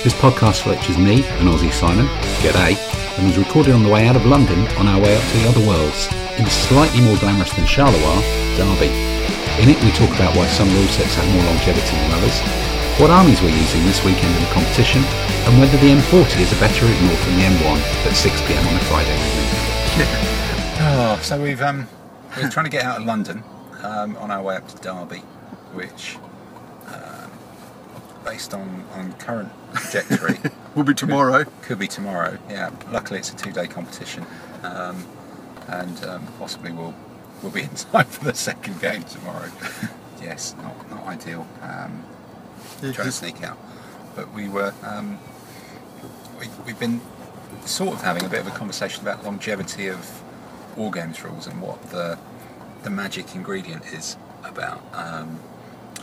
This podcast features me and Aussie Simon, g'day, and was recorded on the way out of London on our way up to the other worlds, in slightly more glamorous than Charleroi, Derby. In it we talk about why some rule sets have more longevity than others, what armies we're using this weekend in the competition, and whether the M40 is a better route north than the M1 at 6pm on a Friday. Oh, so we've um, we're trying to get out of London um, on our way up to Derby, which, based on, on current trajectory, Will be tomorrow. could be tomorrow. Yeah, luckily it's a two-day competition, um, and um, possibly we'll we'll be in time for the second game tomorrow. yes, not not ideal. Um, Yeah, trying to sneak out, but we were um, we, we've been sort of having a bit of a conversation about longevity of war games rules and what the the magic ingredient is about um,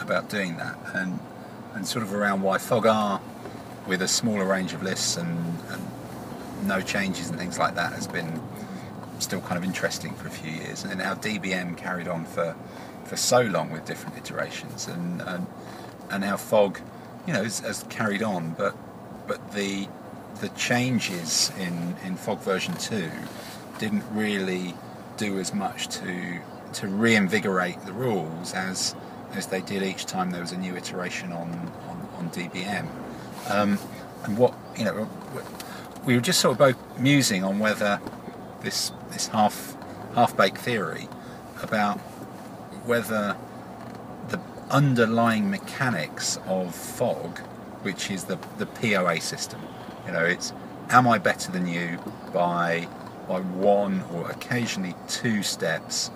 about doing that and and sort of around why Fog R with a smaller range of lists and, and no changes and things like that has been still kind of interesting for a few years. And how DBM carried on for for so long with different iterations. And and, and how Fog you know has, has carried on but but the the changes in in Fog version 2 didn't really do as much to to reinvigorate the rules as as they did each time there was a new iteration on on, on DBM. Um, and what you know, we were just sort of both musing on whether this this half half baked theory about whether the underlying mechanics of fog, which is the the POA system, you know, it's am I better than you by by one or occasionally two steps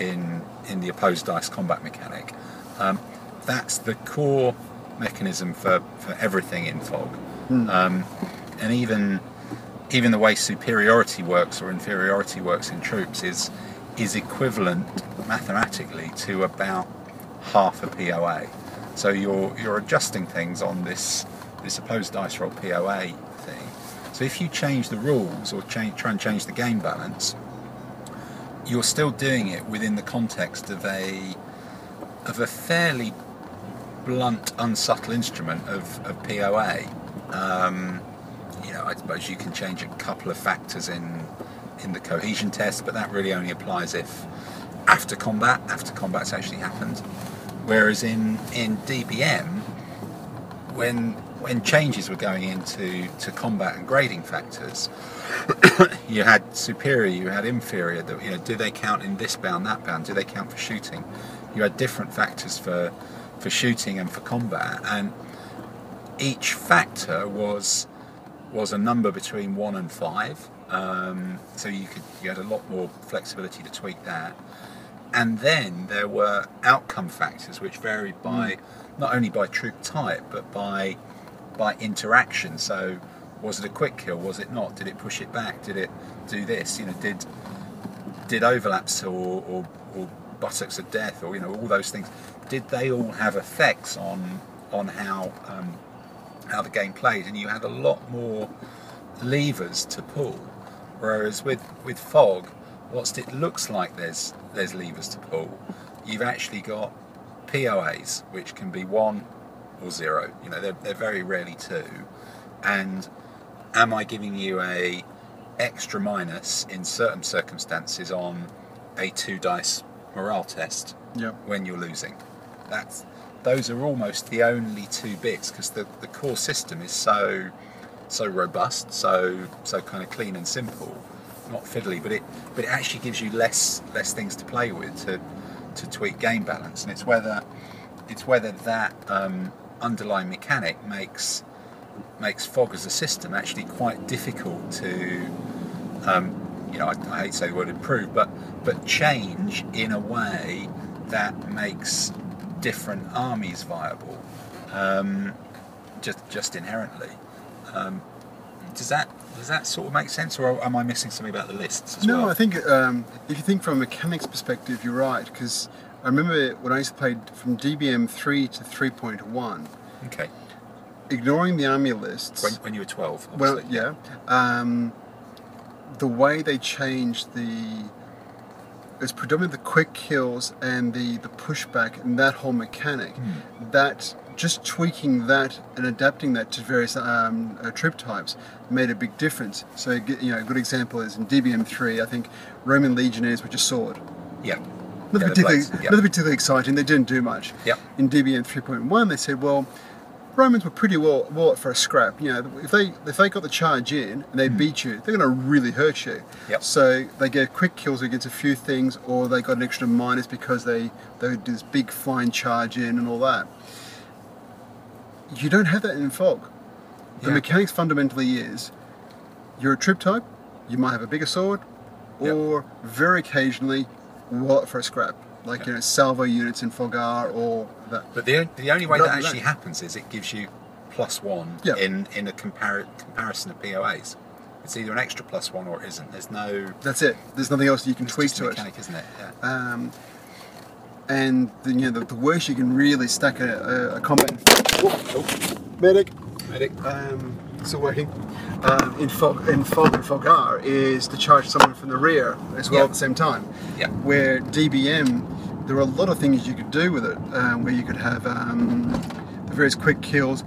in in the opposed dice combat mechanic. Um, that's the core mechanism for, for everything in fog. Um, and even even the way superiority works or inferiority works in troops is is equivalent mathematically to about half a POA. So you're you're adjusting things on this this opposed dice roll POA thing. So if you change the rules or change, try and change the game balance, you're still doing it within the context of a of a fairly blunt, unsubtle instrument of, of POA. Um, you know, I suppose you can change a couple of factors in in the cohesion test, but that really only applies if after combat, after combat's actually happened. Whereas in in DBM, when when changes were going into to combat and grading factors, you had superior, you had inferior. You know, do they count in this bound, that bound? Do they count for shooting? You had different factors for for shooting and for combat, and each factor was was a number between one and five. Um, so you could you had a lot more flexibility to tweak that. And then there were outcome factors which varied by not only by troop type but by by interaction. So was it a quick kill? Was it not? Did it push it back? Did it do this? You know, did did overlaps or, or, or buttocks of death or you know all those things? Did they all have effects on on how um, how the game played? And you had a lot more levers to pull. Whereas with with fog, whilst it looks like there's there's levers to pull, you've actually got POAs, which can be one or zero. You know, they're, they're very rarely two. And am I giving you a extra minus in certain circumstances on a two dice morale test Yep. when you're losing? That's those are almost the only two bits because the, the core system is so so robust, so so kind of clean and simple, not fiddly, but it but it actually gives you less less things to play with to to tweak game balance, and it's whether it's whether that um, underlying mechanic makes makes fog as a system actually quite difficult to um, you know I, I hate to say the word improve, but but change in a way that makes different armies viable, um, just just inherently. Um, does that does that sort of make sense, or am I missing something about the lists? As No, well? I think um, if you think from a mechanics perspective, you're right. Because I remember when I used to play from DBM 3 to 3.1, okay. ignoring the army lists. When, when you were twelve, well, obviously. yeah. The way they changed the. It's predominantly the quick kills and the, the pushback and that whole mechanic. Hmm. That just tweaking that and adapting that to various um, uh, troop types made a big difference. So, you know, a good example is in DBM3, I think Roman legionnaires were just sword. Yeah. Not, Yeah, particularly, blades, yeah. not particularly exciting. They didn't do much. Yep. In DBM 3.1, they said, well, Romans were pretty well well up for a scrap. You know, if they if they got the charge in and they hmm. beat you, they're going to really hurt you. Yep. So they get quick kills against a few things, or they got an extra minus because they they do this big flying charge in and all that. You don't have that in fog. The Yeah. mechanics fundamentally is you're a troop type, you might have a bigger sword, Yep. or very occasionally wallet for a scrap, like Yep. you know salvo units in Fogar or that. But the, the only way that that. actually happens is it gives you plus one Yeah. in, in a compar- comparison of POAs. It's either an extra plus one or it isn't. There's no That's it. There's nothing else you can tweak to it. mechanic, isn't it? Yeah. Um, and the, you know the, the worst you can really stack a, a, a combat. Oh, medic. Medic. Um, still working. Um, in fog in fog and fogar is to charge someone from the rear as well Yeah. at the same time. Yeah. Where DBM, there are a lot of things you could do with it. Um, where you could have um, the various quick kills,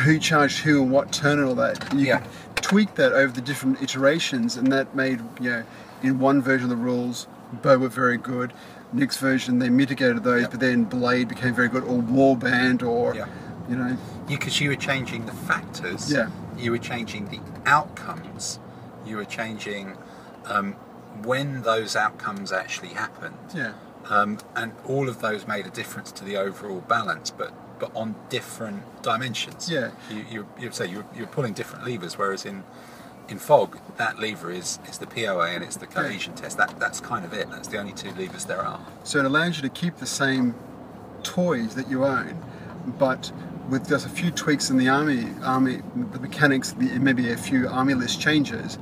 who charged who and what turn and all that. And you Yeah. could tweak that over the different iterations, and that made you know in one version of the rules, bow were very good. Next version they mitigated those, Yeah. but then blade became very good, or warband, or Yeah. you know Because you were changing the factors. Yeah. You were changing the outcomes. You were changing um, when those outcomes actually happened. yeah. Um, and all of those made a difference to the overall balance, but but on different dimensions. Yeah. You you you say you're, you're pulling different levers, whereas in in fog that lever is is the POA and it's the cohesion test. That that's kind of it. That's the only two levers there are. So it allows you to keep the same toys that you own, but with just a few tweaks in the army, army the mechanics, the, maybe a few army list changes.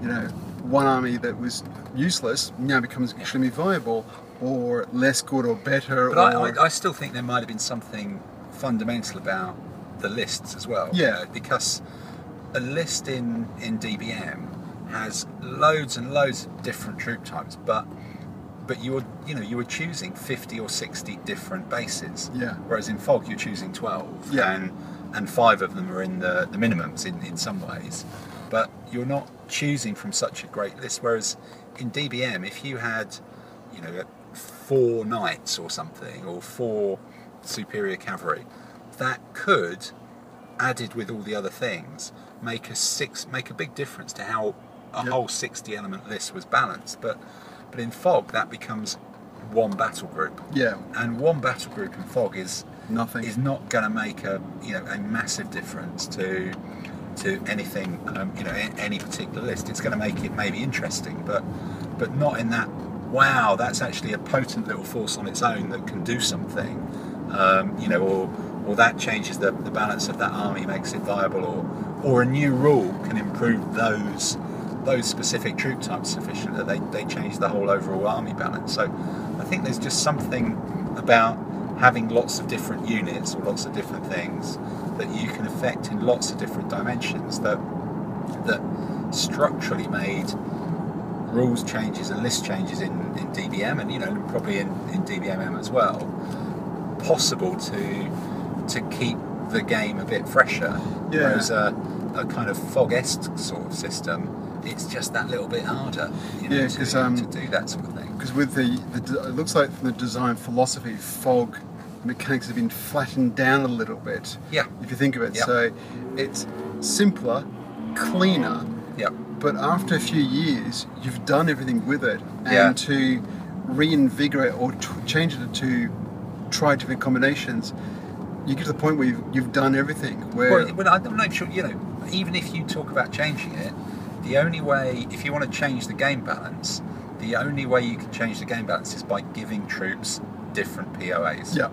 You know, one army that was useless now becomes extremely viable, or less good or better. But or, I, I, still think there might have been something fundamental about the lists as well. you Yeah. because a list in, in DBM has loads and loads of different troop types, but but you're you know you were choosing 50 or 60 different bases. Yeah. Whereas in Fog you're choosing 12. Yeah. And and five of them are in the, the minimums in, in some ways. But you're not choosing from such a great list. Whereas in DBM, if you had, you know, four knights or something, or four superior cavalry, that could, added with all the other things, make a six make a big difference to how a Yep. whole 60 element list was balanced. But but in Fog that becomes one battle group. yeah, And one battle group in Fog is nothing. is not going to make a you know a massive difference to to anything um, you know any particular list. It's going to make it maybe interesting, but but not in that. Wow, that's actually a potent little force on its own that can do something. Um, you know, or or that changes the, the balance of that army, makes it viable, or or a new rule can improve those those specific troop types sufficient that they, they change the whole overall army balance. So I think there's just something about having lots of different units or lots of different things that you can affect in lots of different dimensions that that structurally made rules changes and list changes in, in DBM and you know probably in, in DBMM as well possible to to keep the game a bit fresher. Yeah. Whereas a, a kind of fog-esque sort of system, it's just that little bit harder you know, Yeah, to, 'cause, um, to do that sort of thing. because with the, the it looks like from the design philosophy, fog mechanics have been flattened down a little bit. Yeah. If you think of it, Yeah. so it's simpler, cleaner, Yeah. but after a few years, you've done everything with it, and Yeah. to reinvigorate or t- change it to try different combinations, you get to the point where you've, you've done everything. Where Well, well, I'm not sure. You know, even if you talk about changing it, the only way, if you want to change the game balance, the only way you can change the game balance is by giving troops different POAs. yeah,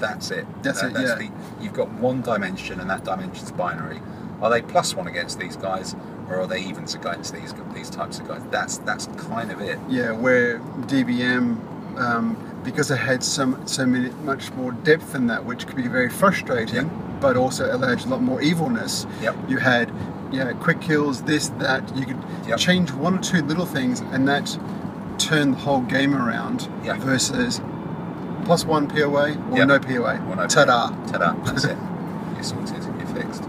That's it. That's it, That's yeah. the, you've got one dimension, and that dimension's binary. Are they plus one against these guys, or are they evens against these these types of guys? That's that's kind of it. yeah, where DBM. Um, because it had so, so many, much more depth in that, which could be very frustrating, but also allowed a lot more evilness. Yep. You had, know, quick kills, this, that. You could Yep. change one or two little things, and that turned the whole game around. Yeah. Versus plus one POA or Yep. no POA. Or no Ta-da. Ta-da. That's it. You're sorted. You're fixed.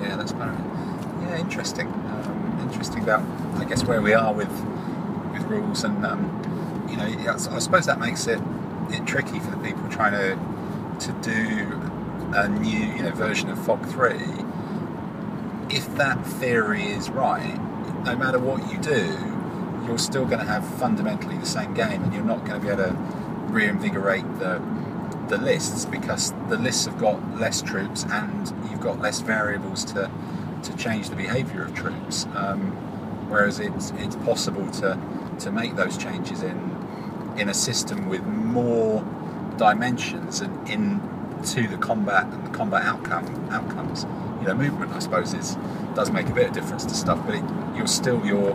Yeah, that's kind of yeah interesting. Um, interesting about I guess where we are with with rules and um, you know I suppose that makes it it tricky for the people trying to to do a new you know version of Fog Three. If that theory is right, no matter what you do, you're still going to have fundamentally the same game, and you're not going to be able to reinvigorate the the lists because the lists have got less troops and you've got less variables to to change the behaviour of troops. Um, whereas it's it's possible to to make those changes in in a system with more dimensions and into the combat and the combat outcome outcomes. You know, movement I suppose is does make a bit of difference to stuff, but it, you're still your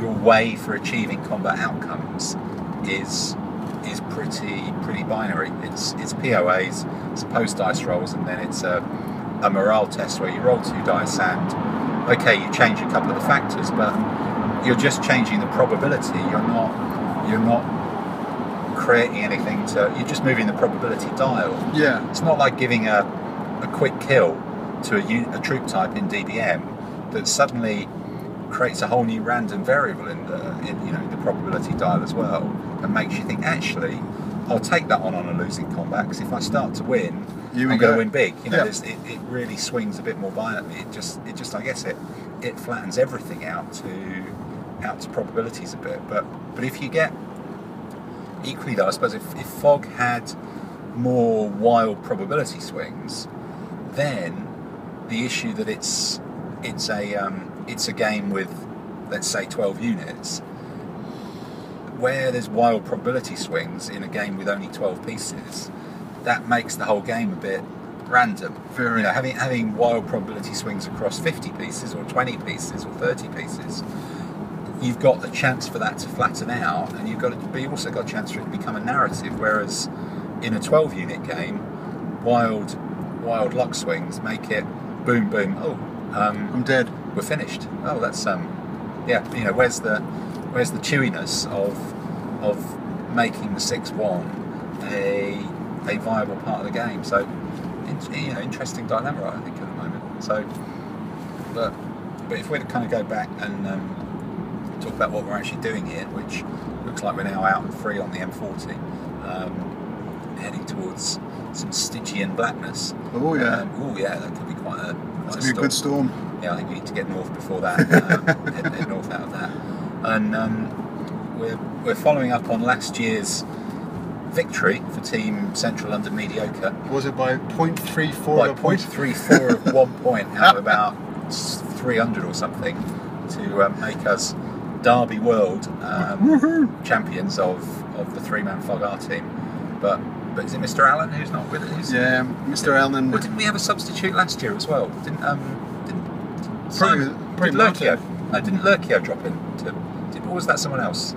your way for achieving combat outcomes is is pretty pretty binary. It's it's POAs, it's post dice rolls, and then it's a, a morale test where you roll two dice and okay, you change a couple of the factors, but you're just changing the probability. You're not you're not creating anything to. You're just moving the probability dial. Yeah. It's not like giving a, a quick kill to a troop type in DBM that suddenly creates a whole new random variable in the in, you know the probability dial as well and makes you think actually I'll take that on on a losing combat because if I start to win we I'm going to win big. You know Yeah. it, it really swings a bit more violently it just it just I guess it it flattens everything out to out to probabilities a bit. But but if you get equally though I suppose if, if fog had more wild probability swings then the issue that it's it's a um, it's a game with let's say 12 units where there's wild probability swings in a game with only 12 pieces that makes the whole game a bit random Very. you know having having wild probability swings across 50 pieces or 20 pieces or 30 pieces you've got the chance for that to flatten out and you've got to, but you've also got a chance for it to become a narrative whereas in a 12 unit game wild wild luck swings make it boom boom oh um, I'm dead. we're finished. Oh, that's um, yeah. You know, where's the where's the chewiness of of making the six one a a viable part of the game? So, you know, interesting dilemma I think at the moment. So, but but if we're to kind of go back and um, talk about what we're actually doing here, which looks like we're now out and free on the M40, um, heading towards some Stygian blackness. Oh yeah. Um, oh yeah, that could be quite a, quite It's gonna be a good storm. yeah, I think we need to get north before that. Um, head, head north out of that, and um, we're we're following up on last year's victory for Team Central London Mediocre Was it by 0.34 by of a point? 0.34 of one point out of about 300 or something to um, make us Derby World um, champions of, of the three-man Fog R team. But but is it Mr. Allen who's not with us? Yeah, Mr. Allen. Well, didn't we have a substitute last year as well? Didn't um didn't Probably- Simon, probably did Lurkio? No, didn't Lurkio drop in? To, or was that someone else?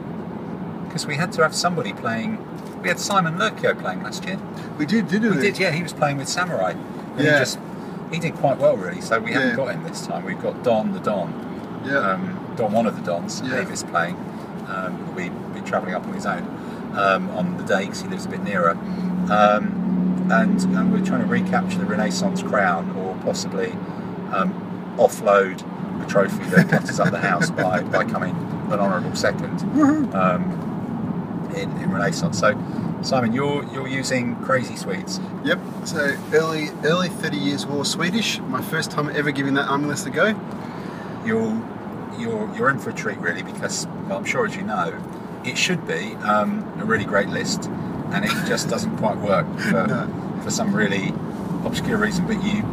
Because we had to have somebody playing. We had Simon Lurkio playing last year. We did, didn't We we? did, yeah. He was playing with Samurai. And He Yeah. just he did quite well really. So we haven't Yeah. got him this time. We've got Don the Don. Yeah. Um, Don, one of the Dons, Yeah. Davis playing. Um, will be, be travelling up on his own um, on the day because he lives a bit nearer. Um, and, and we're trying to recapture the Renaissance crown or possibly um, offload a trophy that us up the house by, by coming an honourable second Woohoo! um, in, in Renaissance. So, Simon, you're you're using Crazy Swedes. Yep. So early, early 30 years war Swedish. My first time ever giving that army list a go. you're you're you're in for a treat really because well, I'm sure as you know it should be um, a really great list and it just doesn't quite work for, No. for some really obscure reason but you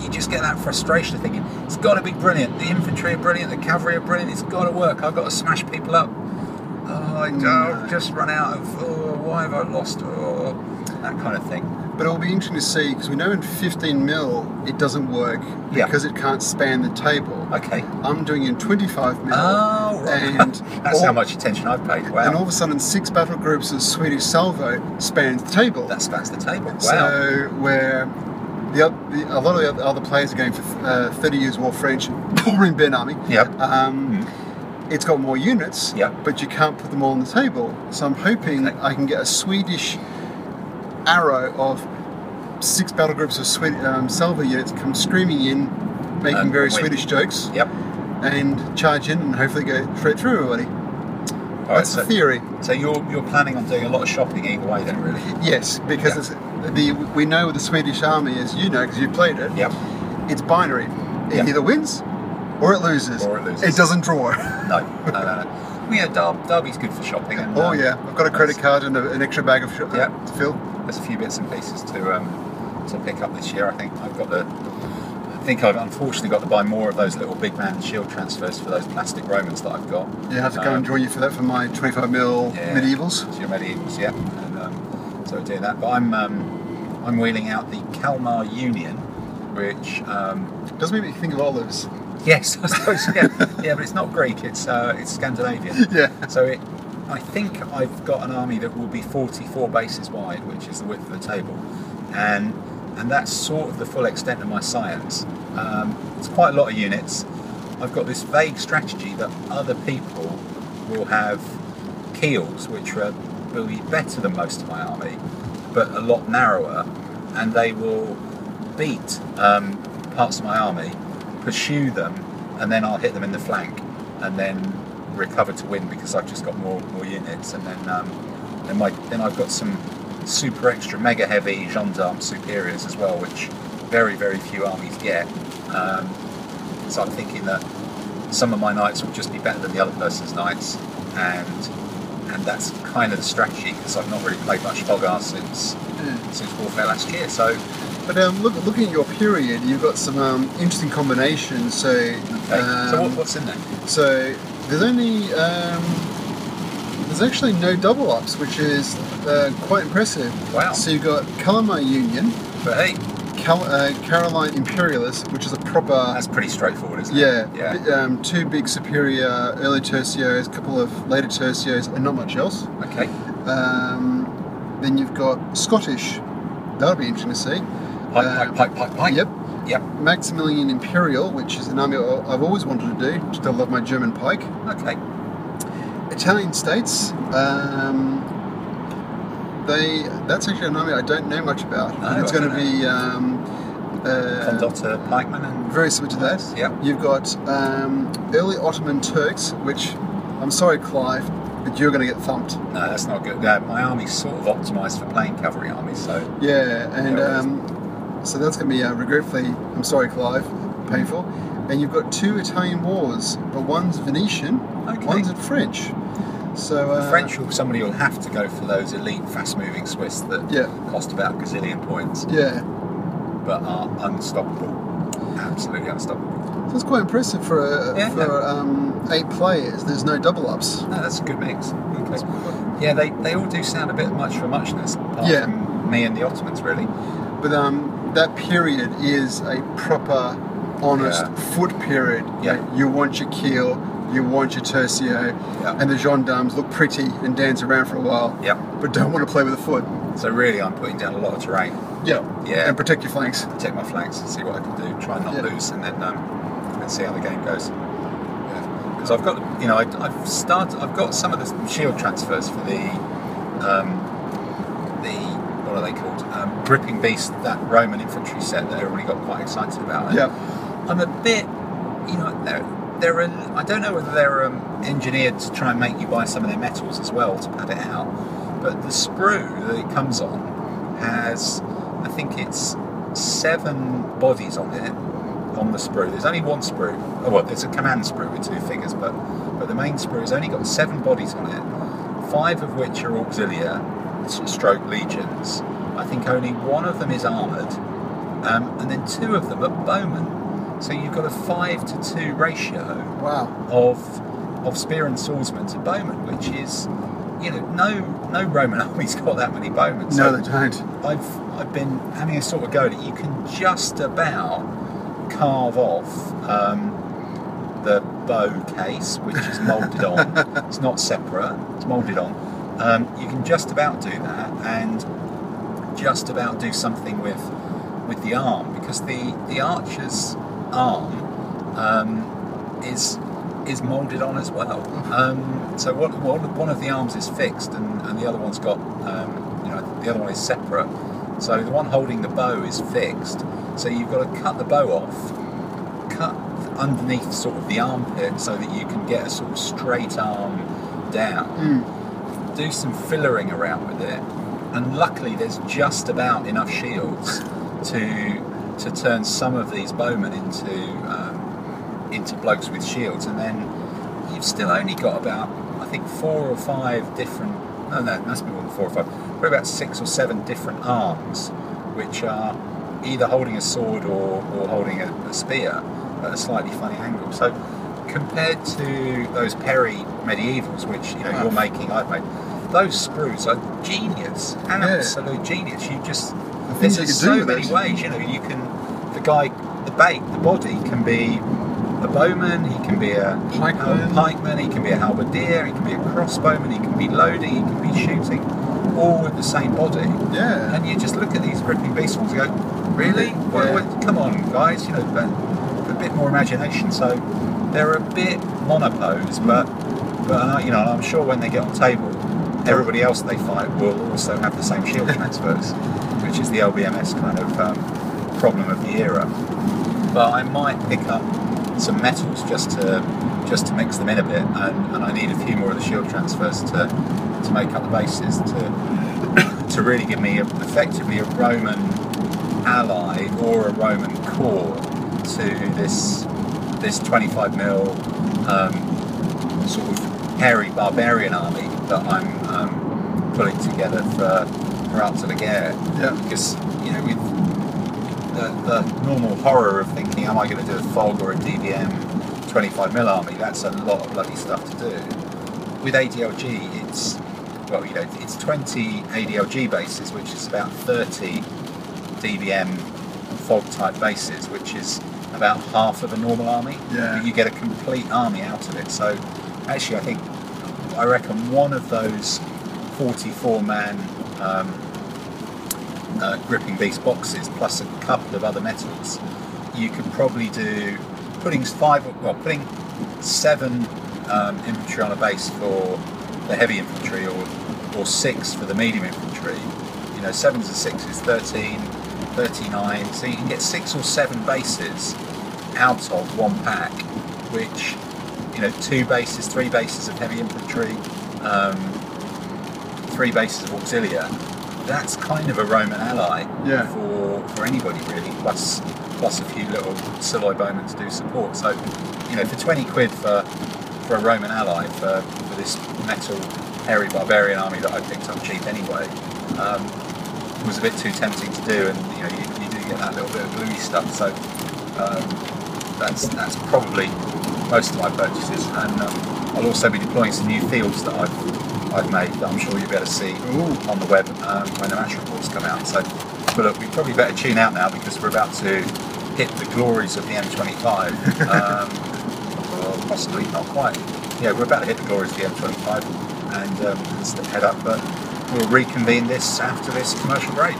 you just get that frustration of thinking it's got to be brilliant the infantry are brilliant the cavalry are brilliant it's got to work I've got to smash people up oh I No. don't just run out of oh why have I lost oh that kind of thing But it'll be interesting to see because we know in 15 mil it doesn't work Yeah. because it can't span the table. okay I'm doing in 25 mil. oh right And that's all, how much attention I've paid wow And all of a sudden, six battle groups of Swedish salvo spans the table. that spans the table wow So where the, the a lot of the other players are going for uh, 30 years war French or in Ben Army. Yep. Um, It's got more units, Yep. but you can't put them all on the table. So I'm hoping Okay. I can get a Swedish arrow of six battle groups of Swed- um, salvo units come screaming in, making And very win. Swedish jokes, Yep. and charge in and hopefully go straight through everybody. All right, That's so, the theory. so you're you're planning on doing a lot of shopping either way, then, really? Yes, because Yeah. The we know the Swedish army, as you know, because you played it, Yep. it's binary. It Yeah. either wins or it loses. Or it loses. It doesn't draw. No, no, no, no. Well, yeah, Dar- Derby's good for shopping. And, oh um, yeah, I've got a credit card and a, an extra bag of shit Yeah. to fill. There's a few bits and pieces to um, to pick up this year. I think I've got the. I think I've unfortunately got to buy more of those little big man shield transfers for those plastic Romans that I've got. I have to go Um, and join you for that for my 25 mil Yeah. medievals. Your medievals, yeah. So we're doing that. But I'm um, I'm wheeling out the Kalmar Union, which um, Does make me think of olives. yes, I suppose yeah, yeah, but it's not Greek. It's uh, it's Scandinavian. Yeah. So it, I think I've got an army that will be 44 bases wide, which is the width of the table, and and that's sort of the full extent of my science. Um, it's quite a lot of units. I've got this vague strategy that other people will have keils, which are will be better than most of my army, but a lot narrower, and they will beat um, parts of my army, pursue them, and then I'll hit them in the flank, and then recover to win because I've just got more more units, and then um, then my then I've got some super extra mega heavy gendarme superiors as well, which very very few armies get. Um, so I'm thinking that some of my knights will just be better than the other person's knights, and and that's kind of the strategy because I've not really played much Fogar since since Warfare last year. So But um, look, looking at your period, you've got some um, interesting combinations. So, okay, so what, um, what's in there? so there's only um, there's actually no double ups, which is uh, quite impressive. Wow. So you've got Kalmar Union, But hey, Cal- uh, Caroline Imperialist, which is a proper that's pretty straightforward, isn't Yeah, it? Yeah. Um, two big superior early tercios, a couple of later tercios, and not much else. Okay. Um, then you've got Scottish. That'll be interesting to see. Pike, Uh, pike, pike, pike, pike. Yep. Yep. Maximilian Imperial, which is an army I- I've always wanted to do. Still love my German pike. Okay. Italian states. Um, they. That's actually an army I don't know much about. No, it's going to be. Um, uh, Condotta, pikeman, and very similar to that. Yep. You've got um, early Ottoman Turks, which I'm sorry, Clive, but you're going to get thumped. no, that's not good. Uh, my army's sort of optimised for playing cavalry armies, so Yeah, and Yeah, um, so that's going to be uh, regretfully, I'm sorry, Clive, painful. And you've got two Italian wars, but one's Venetian, Okay. one's French. So uh, the French will somebody will have to go for those elite, fast-moving Swiss that Yeah. cost about a gazillion points, Yeah, but are unstoppable. Absolutely unstoppable. so it's quite impressive for uh, Yeah, for no. um, eight players. There's no double ups. No, that's a good mix. Okay. Yeah, they, they all do sound a bit much for muchness, apart Yeah. from me and the Ottomans, really. But um, that period is a proper, honest Yeah. foot period. Yeah. You want your keil, you want your tercio, Yeah. and the gendarmes look pretty and dance around for a while, Yep. but don't want to play with the foot. So really, I'm putting down a lot of terrain. Yeah. Yeah. And protect your flanks. Protect my flanks and see what I can do. Try and not Yeah. lose, and then um, and see how the game goes. Because I've got, you know, I, I've started. I've got some of the shield transfers for the, um, the what are they called? Um, Gripping Beast, that Roman infantry set that everybody got quite excited about. And Yeah. I'm a bit, you know, they're, they're an, I don't know whether they're um, engineered to try and make you buy some of their metals as well to pad it out. But the sprue that it comes on has, I think it's seven bodies on it, on the sprue. There's only one sprue. Oh, well, there's a command sprue with two figures, but but the main sprue has only got seven bodies on it, five of which are auxilia, stroke legions. I think only one of them is armoured, um, and then two of them are bowmen. So you've got a five to two ratio Wow. of of spear and swordsman to bowman, which is, you know, no no Roman army's got that many bowmen. No, they don't. I've I've been having a sort of go that you can just about carve off um, the bow case, which is moulded on. it's not separate; it's moulded on. Um, you can just about do that, and just about do something with with the arm because the the archer's arm um, is is moulded on as well. Um, so one, one one of the arms is fixed, and, and the other one's got um, you know the other one is separate. So the one holding the bow is fixed. So you've got to cut the bow off, cut underneath sort of the armpit so that you can get a sort of straight arm down. Mm. Do some fillering around with it, and luckily there's just about enough shields to to turn some of these bowmen into um, into blokes with shields, and then you've still only got about I think four or five different. No, no, it must be more than four or five. Probably about six or seven different arms, which are either holding a sword or, or holding a, a spear at a slightly funny angle. So compared to those Perry medievals, which you know Ah. you're making, I've made, those sprues are genius, absolute genius. You just The there's things you just can do so many ways. You know, you can the guy, the bait, the body can be a bowman, he can be a Pikeman. a pikeman, he can be a halberdier, he can be a crossbowman, he can be loading, he can be shooting, all with the same body. Yeah. And you just look at these gripping beast ones and go, really? Yeah. what, come on, guys, you know, but a bit more imagination. So they're a bit monopose, but, but uh, you know, I'm sure when they get on table, everybody else they fight will also have the same shield transfers, which is the LBMS kind of um, problem of the era. But I might pick up some metals just to just to mix them in a bit, and, and I need a few more of the shield transfers to to make up the bases to to really give me a, effectively a Roman ally or a Roman core to this this 25 mil um, sort of hairy barbarian army that I'm um, pulling together for for Art de la Guerre. Yeah. Because you know with the, the normal horror of thinking, am I going to do a FOG or a DBM 25 mil army? That's a lot of bloody stuff to do. With ADLG, it's well, you know, it's 20 ADLG bases, which is about 30 DBM FOG type bases, which is about half of a normal army. Yeah. But you get a complete army out of it. So actually, I think I reckon one of those 44 man um, uh, gripping beast boxes plus a couple of other metals, you can probably do putting five, well, putting seven um, infantry on a base for the heavy infantry, or or six for the medium infantry. You know, sevens and sixes, 13, 39. So you can get six or seven bases out of one pack, which you know, two bases, three bases of heavy infantry, um, three bases of auxilia. That's kind of a Roman ally Yeah. for for anybody really. Plus plus a few little Siloi bowmen to do support. So you know, for twenty quid for for a Roman ally for, for this metal hairy barbarian army that I picked up cheap anyway. Um, was a bit too tempting to do, and you know you, you do get that little bit of gluey stuff. So um, that's that's probably most of my purchases, and um, I'll also be deploying some new fields that I've I've made that I'm sure you'll be able to see Ooh. on the web um, when the match reports come out. So, but look, we probably better tune out now because we're about to hit the glories of the M25. um, or possibly not quite. Yeah, we're about to hit the glories of the M25 and um, head up. But we'll reconvene this after this commercial break.